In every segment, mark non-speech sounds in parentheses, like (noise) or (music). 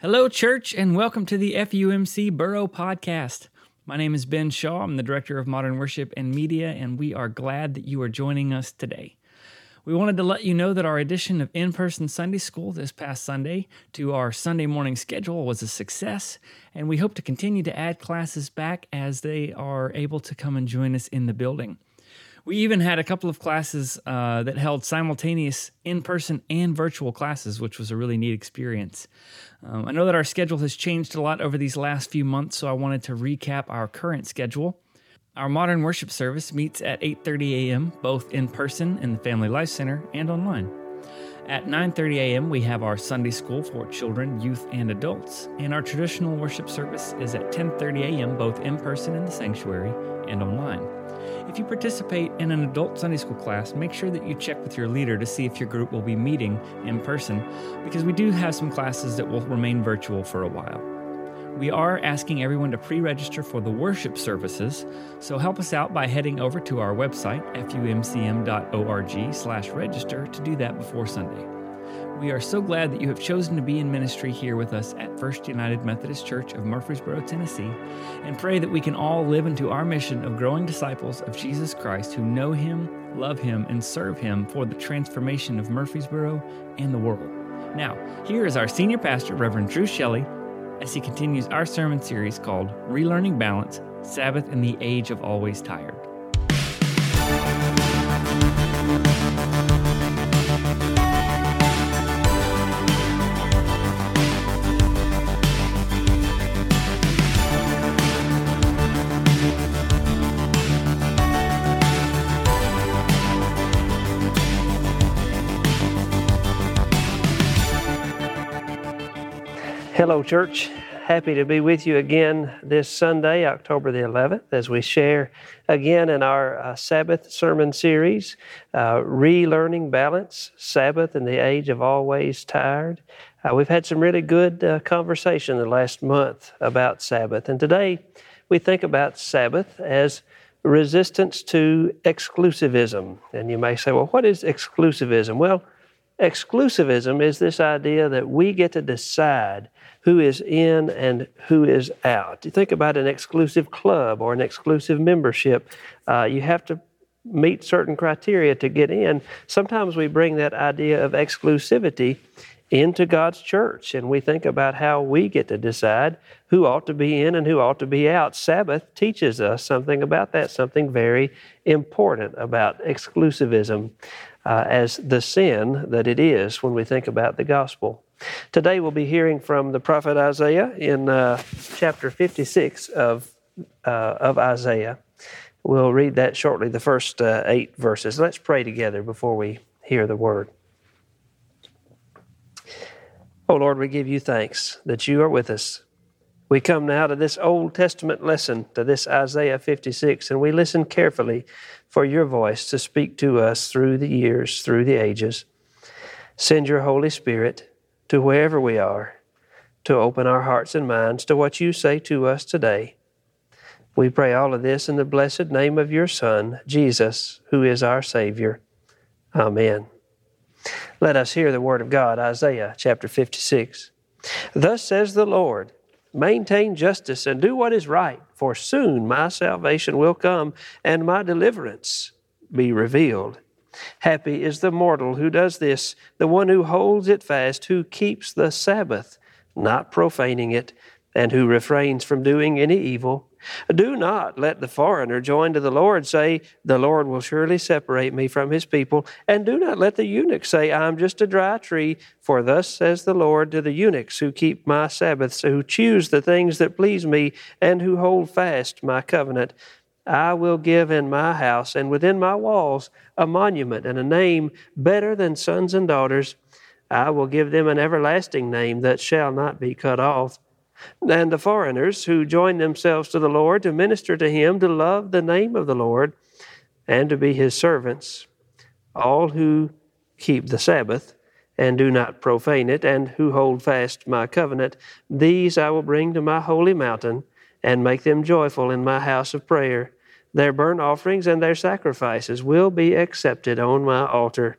Hello, church, and welcome to the FUMC Boro Podcast. My name is Ben Shaw. I'm the Director of Modern Worship and Media, and we are glad that you are joining us today. We wanted to let you know that our addition of in person Sunday school this past Sunday to our Sunday morning schedule was a success, and we hope to continue to add classes back as they are able to come and join us in the building. We even had a couple of classes uh, that held simultaneous in person and virtual classes, which was a really neat experience. Um, I know that our schedule has changed a lot over these last few months, so I wanted to recap our current schedule. Our modern worship service meets at 8:30 a.m. both in person in the Family Life Center and online. At 9:30 a.m., we have our Sunday school for children, youth, and adults, and our traditional worship service is at 10:30 a.m. both in person in the sanctuary and online. If you participate in an adult Sunday school class, make sure that you check with your leader to see if your group will be meeting in person, because we do have some classes that will remain virtual for a while. We are asking everyone to pre register for the worship services, so help us out by heading over to our website, fumcm.org/slash register, to do that before Sunday. We are so glad that you have chosen to be in ministry here with us at First United Methodist Church of Murfreesboro, Tennessee, and pray that we can all live into our mission of growing disciples of Jesus Christ who know Him, love Him, and serve Him for the transformation of Murfreesboro and the world. Now, here is our senior pastor, Reverend Drew Shelley, as he continues our sermon series called Relearning Balance Sabbath in the Age of Always Tired. Hello, church. Happy to be with you again this Sunday, October the 11th, as we share again in our uh, Sabbath sermon series, uh, Relearning Balance Sabbath in the Age of Always Tired. Uh, we've had some really good uh, conversation the last month about Sabbath, and today we think about Sabbath as resistance to exclusivism. And you may say, well, what is exclusivism? Well, exclusivism is this idea that we get to decide who is in and who is out. You think about an exclusive club or an exclusive membership, uh, you have to meet certain criteria to get in. Sometimes we bring that idea of exclusivity into God's church and we think about how we get to decide who ought to be in and who ought to be out. Sabbath teaches us something about that, something very important about exclusivism uh, as the sin that it is when we think about the gospel. Today we'll be hearing from the prophet Isaiah in uh, chapter 56 of, uh, of Isaiah. We'll read that shortly, the first uh, eight verses. Let's pray together before we hear the word. Oh Lord, we give you thanks that you are with us. We come now to this Old Testament lesson, to this Isaiah 56, and we listen carefully for your voice to speak to us through the years, through the ages. Send your Holy Spirit to wherever we are to open our hearts and minds to what you say to us today. We pray all of this in the blessed name of your Son, Jesus, who is our Savior. Amen. Let us hear the word of God, Isaiah chapter 56. Thus says the Lord Maintain justice and do what is right, for soon my salvation will come and my deliverance be revealed. Happy is the mortal who does this, the one who holds it fast, who keeps the Sabbath, not profaning it, and who refrains from doing any evil. Do not let the foreigner join to the Lord say, The Lord will surely separate me from his people. And do not let the eunuch say, I am just a dry tree. For thus says the Lord to the eunuchs who keep my Sabbaths, who choose the things that please me, and who hold fast my covenant. I will give in my house and within my walls a monument and a name better than sons and daughters. I will give them an everlasting name that shall not be cut off and the foreigners who join themselves to the Lord to minister to him, to love the name of the Lord, and to be his servants. All who keep the Sabbath and do not profane it, and who hold fast my covenant, these I will bring to my holy mountain and make them joyful in my house of prayer. Their burnt offerings and their sacrifices will be accepted on my altar.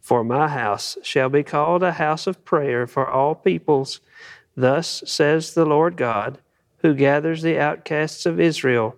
For my house shall be called a house of prayer for all peoples Thus says the Lord God, who gathers the outcasts of Israel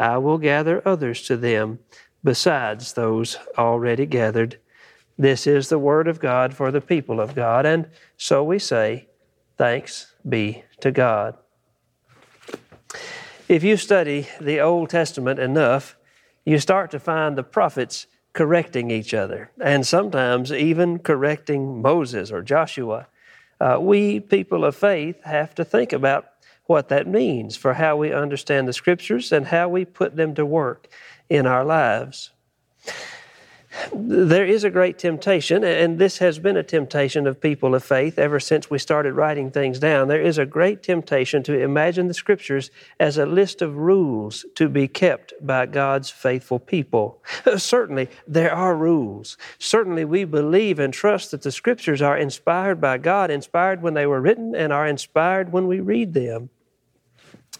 I will gather others to them besides those already gathered. This is the word of God for the people of God, and so we say, Thanks be to God. If you study the Old Testament enough, you start to find the prophets correcting each other, and sometimes even correcting Moses or Joshua. Uh, we, people of faith, have to think about what that means for how we understand the Scriptures and how we put them to work in our lives there is a great temptation, and this has been a temptation of people of faith ever since we started writing things down. There is a great temptation to imagine the Scriptures as a list of rules to be kept by God's faithful people. Uh, certainly, there are rules. Certainly, we believe and trust that the Scriptures are inspired by God, inspired when they were written, and are inspired when we read them.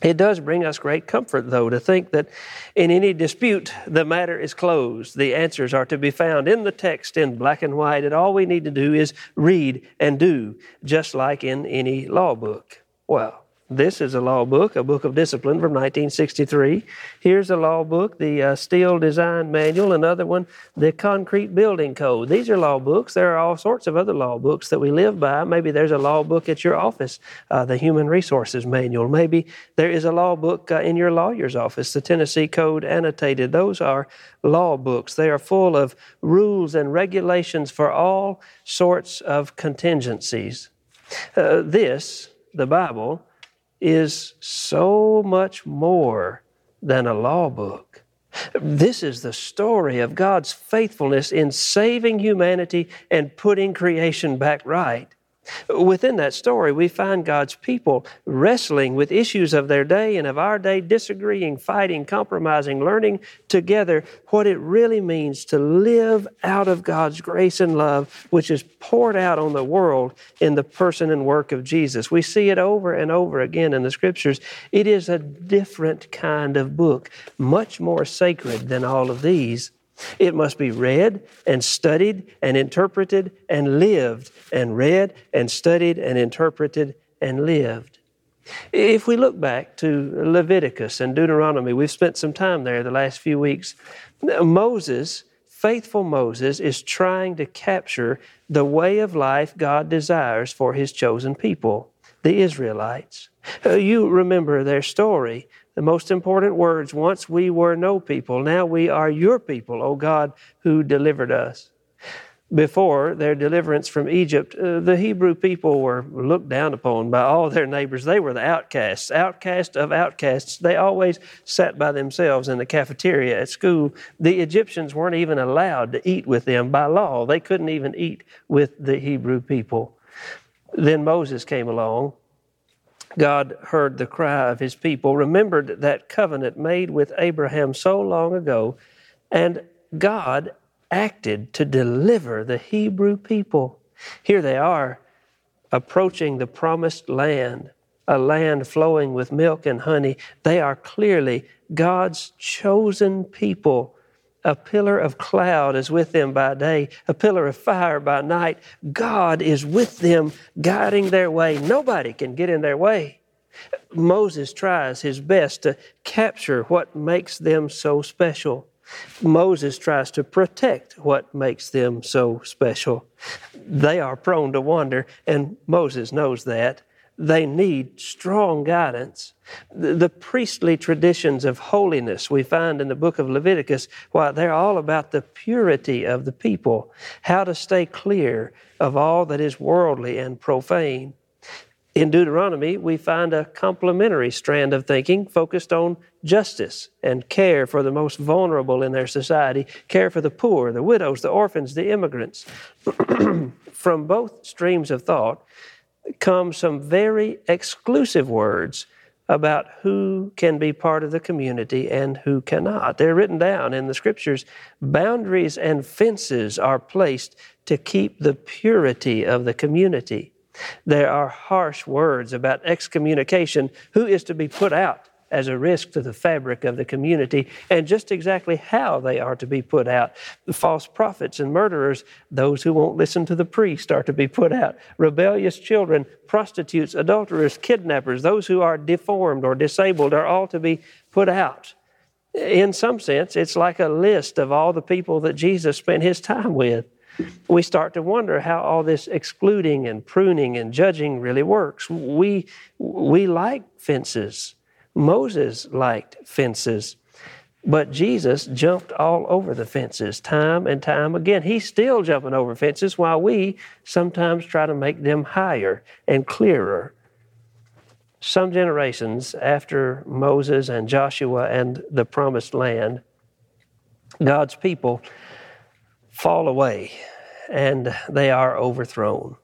It does bring us great comfort, though, to think that in any dispute, the matter is closed. The answers are to be found in the text in black and white, and all we need to do is read and do, just like in any law book. Well, this is a law book, a book of discipline from 1963. Here's a law book, the uh, Steel Design Manual. Another one, the Concrete Building Code. These are law books. There are all sorts of other law books that we live by. Maybe there's a law book at your office, uh, the Human Resources Manual. Maybe there is a law book uh, in your lawyer's office, the Tennessee Code Annotated. Those are law books. They are full of rules and regulations for all sorts of contingencies. Uh, this, the Bible, is so much more than a law book. This is the story of God's faithfulness in saving humanity and putting creation back right. Within that story, we find God's people wrestling with issues of their day and of our day, disagreeing, fighting, compromising, learning together what it really means to live out of God's grace and love, which is poured out on the world in the person and work of Jesus. We see it over and over again in the scriptures. It is a different kind of book, much more sacred than all of these. It must be read and studied and interpreted and lived, and read and studied and interpreted and lived. If we look back to Leviticus and Deuteronomy, we've spent some time there the last few weeks. Moses, faithful Moses, is trying to capture the way of life God desires for his chosen people, the Israelites. Uh, you remember their story the most important words once we were no people, now we are your people, O God, who delivered us. Before their deliverance from Egypt, uh, the Hebrew people were looked down upon by all their neighbors. They were the outcasts, outcast of outcasts. They always sat by themselves in the cafeteria at school. The Egyptians weren't even allowed to eat with them by law. They couldn't even eat with the Hebrew people. Then Moses came along God heard the cry of his people, remembered that covenant made with Abraham so long ago, and God acted to deliver the Hebrew people. Here they are, approaching the promised land, a land flowing with milk and honey. They are clearly God's chosen people. A pillar of cloud is with them by day, a pillar of fire by night. God is with them, guiding their way. Nobody can get in their way. Moses tries his best to capture what makes them so special. Moses tries to protect what makes them so special. They are prone to wander, and Moses knows that. They need strong guidance. The, priestly traditions of holiness we find in the book of Leviticus, why they're all about the purity of the people, how to stay clear of all that is worldly and profane. In Deuteronomy, we find a complementary strand of thinking focused on justice and care for the most vulnerable in their society, care for the poor, the widows, the orphans, the immigrants. (clears throat) From both streams of thought come some very exclusive words about who can be part of the community and who cannot. They're written down in the scriptures. Boundaries and fences are placed to keep the purity of the community. There are harsh words about excommunication, who is to be put out as a risk to the fabric of the community and just exactly how they are to be put out. The false prophets and murderers, those who won't listen to the priest, are to be put out. Rebellious children, prostitutes, adulterers, kidnappers, those who are deformed or disabled are all to be put out. In some sense, it's like a list of all the people that Jesus spent his time with we start to wonder how all this excluding and pruning and judging really works. We, we like fences. Moses liked fences. But Jesus jumped all over the fences time and time again. He's still jumping over fences while we sometimes try to make them higher and clearer. Some generations after Moses and Joshua and the promised land, God's people fall away and they are overthrown.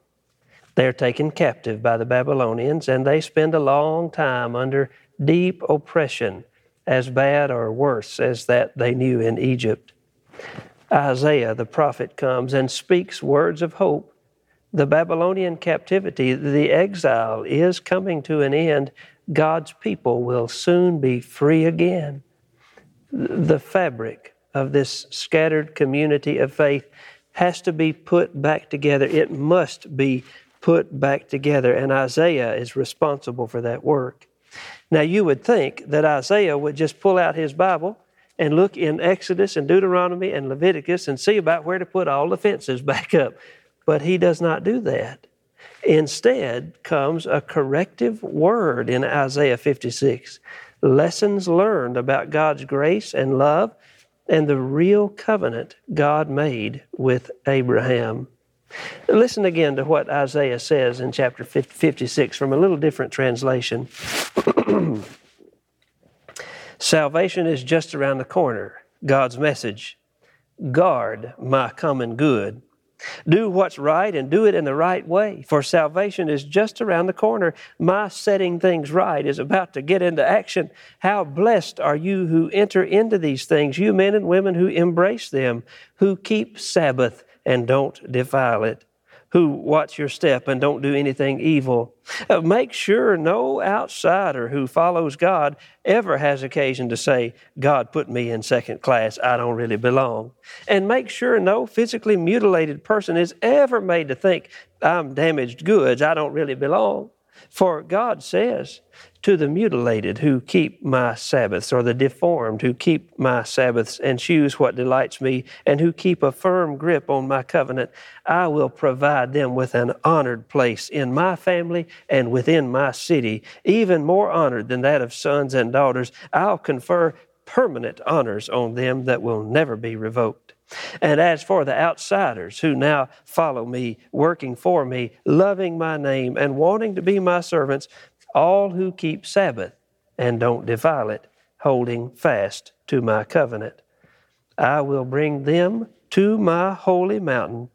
They are taken captive by the Babylonians and they spend a long time under deep oppression, as bad or worse as that they knew in Egypt. Isaiah the prophet comes and speaks words of hope. The Babylonian captivity, the exile, is coming to an end. God's people will soon be free again. The fabric of this scattered community of faith has to be put back together. It must be put back together, and Isaiah is responsible for that work. Now, you would think that Isaiah would just pull out his Bible and look in Exodus and Deuteronomy and Leviticus and see about where to put all the fences (laughs) back up, but he does not do that. Instead comes a corrective word in Isaiah 56 lessons learned about God's grace and love and the real covenant God made with Abraham. Listen again to what Isaiah says in chapter 56 from a little different translation. (clears throat) Salvation is just around the corner, God's message. Guard my common good. Do what's right and do it in the right way, for salvation is just around the corner. My setting things right is about to get into action. How blessed are you who enter into these things, you men and women who embrace them, who keep Sabbath and don't defile it who watch your step and don't do anything evil. Uh, make sure no outsider who follows God ever has occasion to say, God put me in second class, I don't really belong. And make sure no physically mutilated person is ever made to think, I'm damaged goods, I don't really belong. For God says, to the mutilated who keep my Sabbaths, or the deformed who keep my Sabbaths and choose what delights me, and who keep a firm grip on my covenant, I will provide them with an honored place in my family and within my city, even more honored than that of sons and daughters. I'll confer permanent honors on them that will never be revoked. And as for the outsiders who now follow me, working for me, loving my name, and wanting to be my servants, all who keep Sabbath and don't defile it, holding fast to my covenant, I will bring them to my holy mountain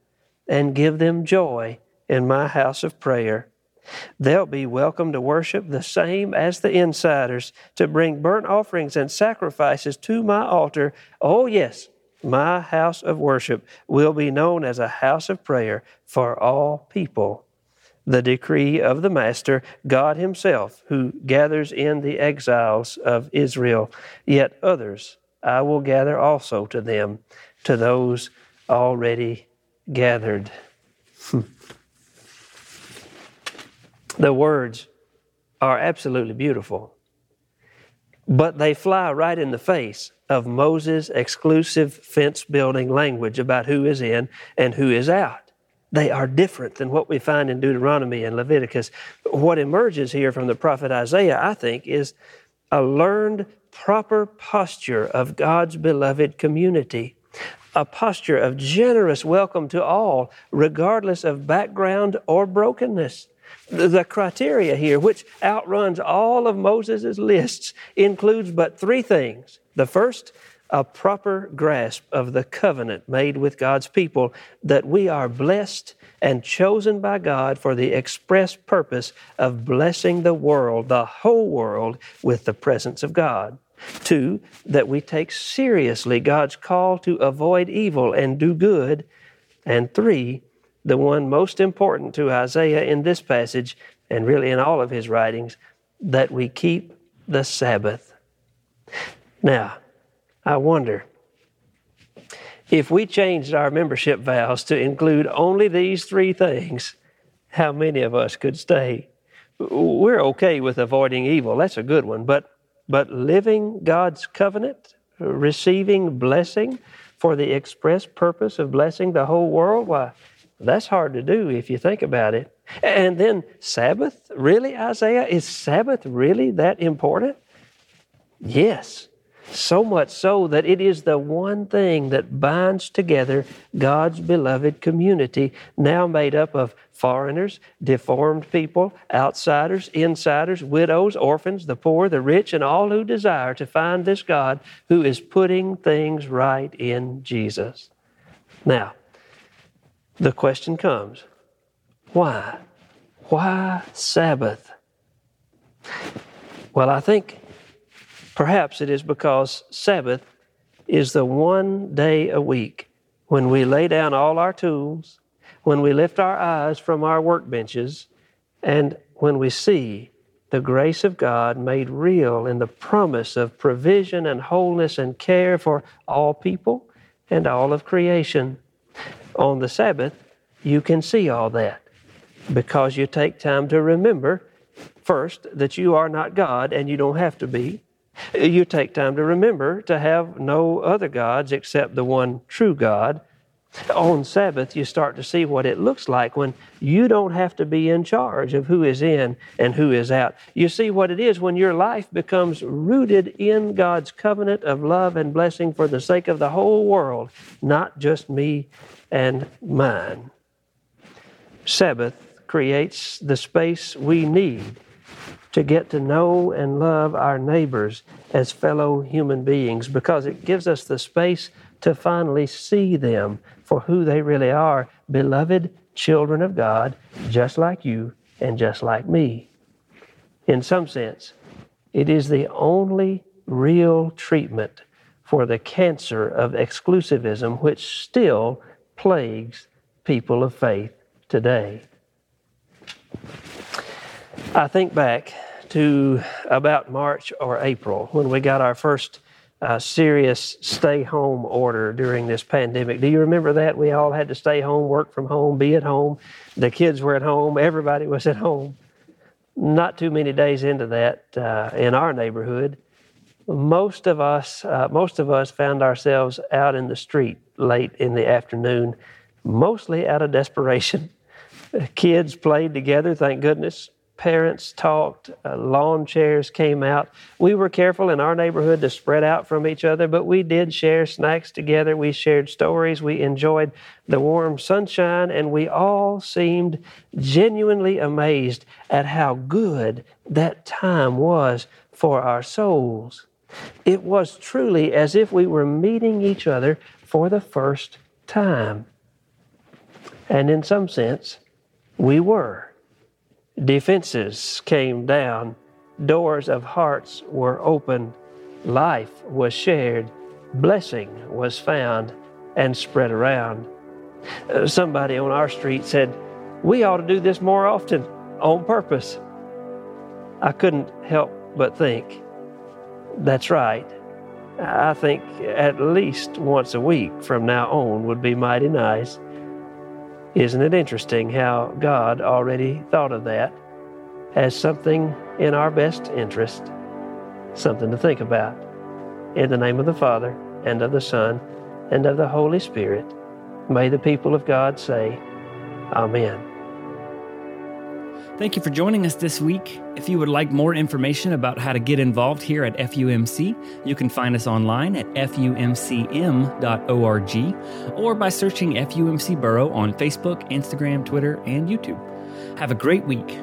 and give them joy in my house of prayer. They'll be welcome to worship the same as the insiders, to bring burnt offerings and sacrifices to my altar. Oh, yes, my house of worship will be known as a house of prayer for all people. The decree of the Master, God Himself, who gathers in the exiles of Israel, yet others I will gather also to them, to those already gathered. (laughs) the words are absolutely beautiful, but they fly right in the face of Moses' exclusive fence building language about who is in and who is out. They are different than what we find in Deuteronomy and Leviticus. What emerges here from the prophet Isaiah, I think, is a learned, proper posture of God's beloved community, a posture of generous welcome to all, regardless of background or brokenness. The criteria here, which outruns all of Moses' lists, includes but three things the first, a proper grasp of the covenant made with God's people that we are blessed and chosen by God for the express purpose of blessing the world, the whole world, with the presence of God. Two, that we take seriously God's call to avoid evil and do good. And three, the one most important to Isaiah in this passage, and really in all of his writings, that we keep the Sabbath. Now, I wonder if we changed our membership vows to include only these three things, how many of us could stay? We're okay with avoiding evil. That's a good one. But, but living God's covenant, receiving blessing for the express purpose of blessing the whole world, why, that's hard to do if you think about it. And then Sabbath? Really, Isaiah? Is Sabbath really that important? Yes. So much so that it is the one thing that binds together God's beloved community, now made up of foreigners, deformed people, outsiders, insiders, widows, orphans, the poor, the rich, and all who desire to find this God who is putting things right in Jesus. Now, the question comes why? Why Sabbath? Well, I think perhaps it is because Sabbath is the one day a week when we lay down all our tools, when we lift our eyes from our workbenches, and when we see the grace of God made real in the promise of provision and wholeness and care for all people and all of creation. On the Sabbath, you can see all that because you take time to remember first that you are not God and you don't have to be. You take time to remember to have no other gods except the one true God. On Sabbath, you start to see what it looks like when you don't have to be in charge of who is in and who is out. You see what it is when your life becomes rooted in God's covenant of love and blessing for the sake of the whole world, not just me and mine. Sabbath creates the space we need to get to know and love our neighbors as fellow human beings because it gives us the space to finally see them for who they really are beloved children of God, just like you and just like me. In some sense, it is the only real treatment for the cancer of exclusivism which still plagues people of faith today. I think back to about March or April when we got our first uh, serious stay home order during this pandemic. Do you remember that? We all had to stay home, work from home, be at home. The kids were at home, everybody was at home. Not too many days into that uh, in our neighborhood, most of us uh, most of us found ourselves out in the street late in the afternoon, mostly out of desperation. (laughs) Kids played together, thank goodness. Parents talked, uh, lawn chairs came out. We were careful in our neighborhood to spread out from each other, but we did share snacks together. We shared stories. We enjoyed the warm sunshine, and we all seemed genuinely amazed at how good that time was for our souls. It was truly as if we were meeting each other for the first time. And in some sense, we were. Defenses came down, doors of hearts were opened, life was shared, blessing was found and spread around. Uh, somebody on our street said, We ought to do this more often on purpose. I couldn't help but think, that's right. I think at least once a week from now on would be mighty nice. Isn't it interesting how God already thought of that as something in our best interest, something to think about? In the name of the Father, and of the Son, and of the Holy Spirit, may the people of God say, Amen. Thank you for joining us this week. If you would like more information about how to get involved here at FUMC, you can find us online at fumcm.org or by searching FUMC Boro on Facebook, Instagram, Twitter, and YouTube. Have a great week.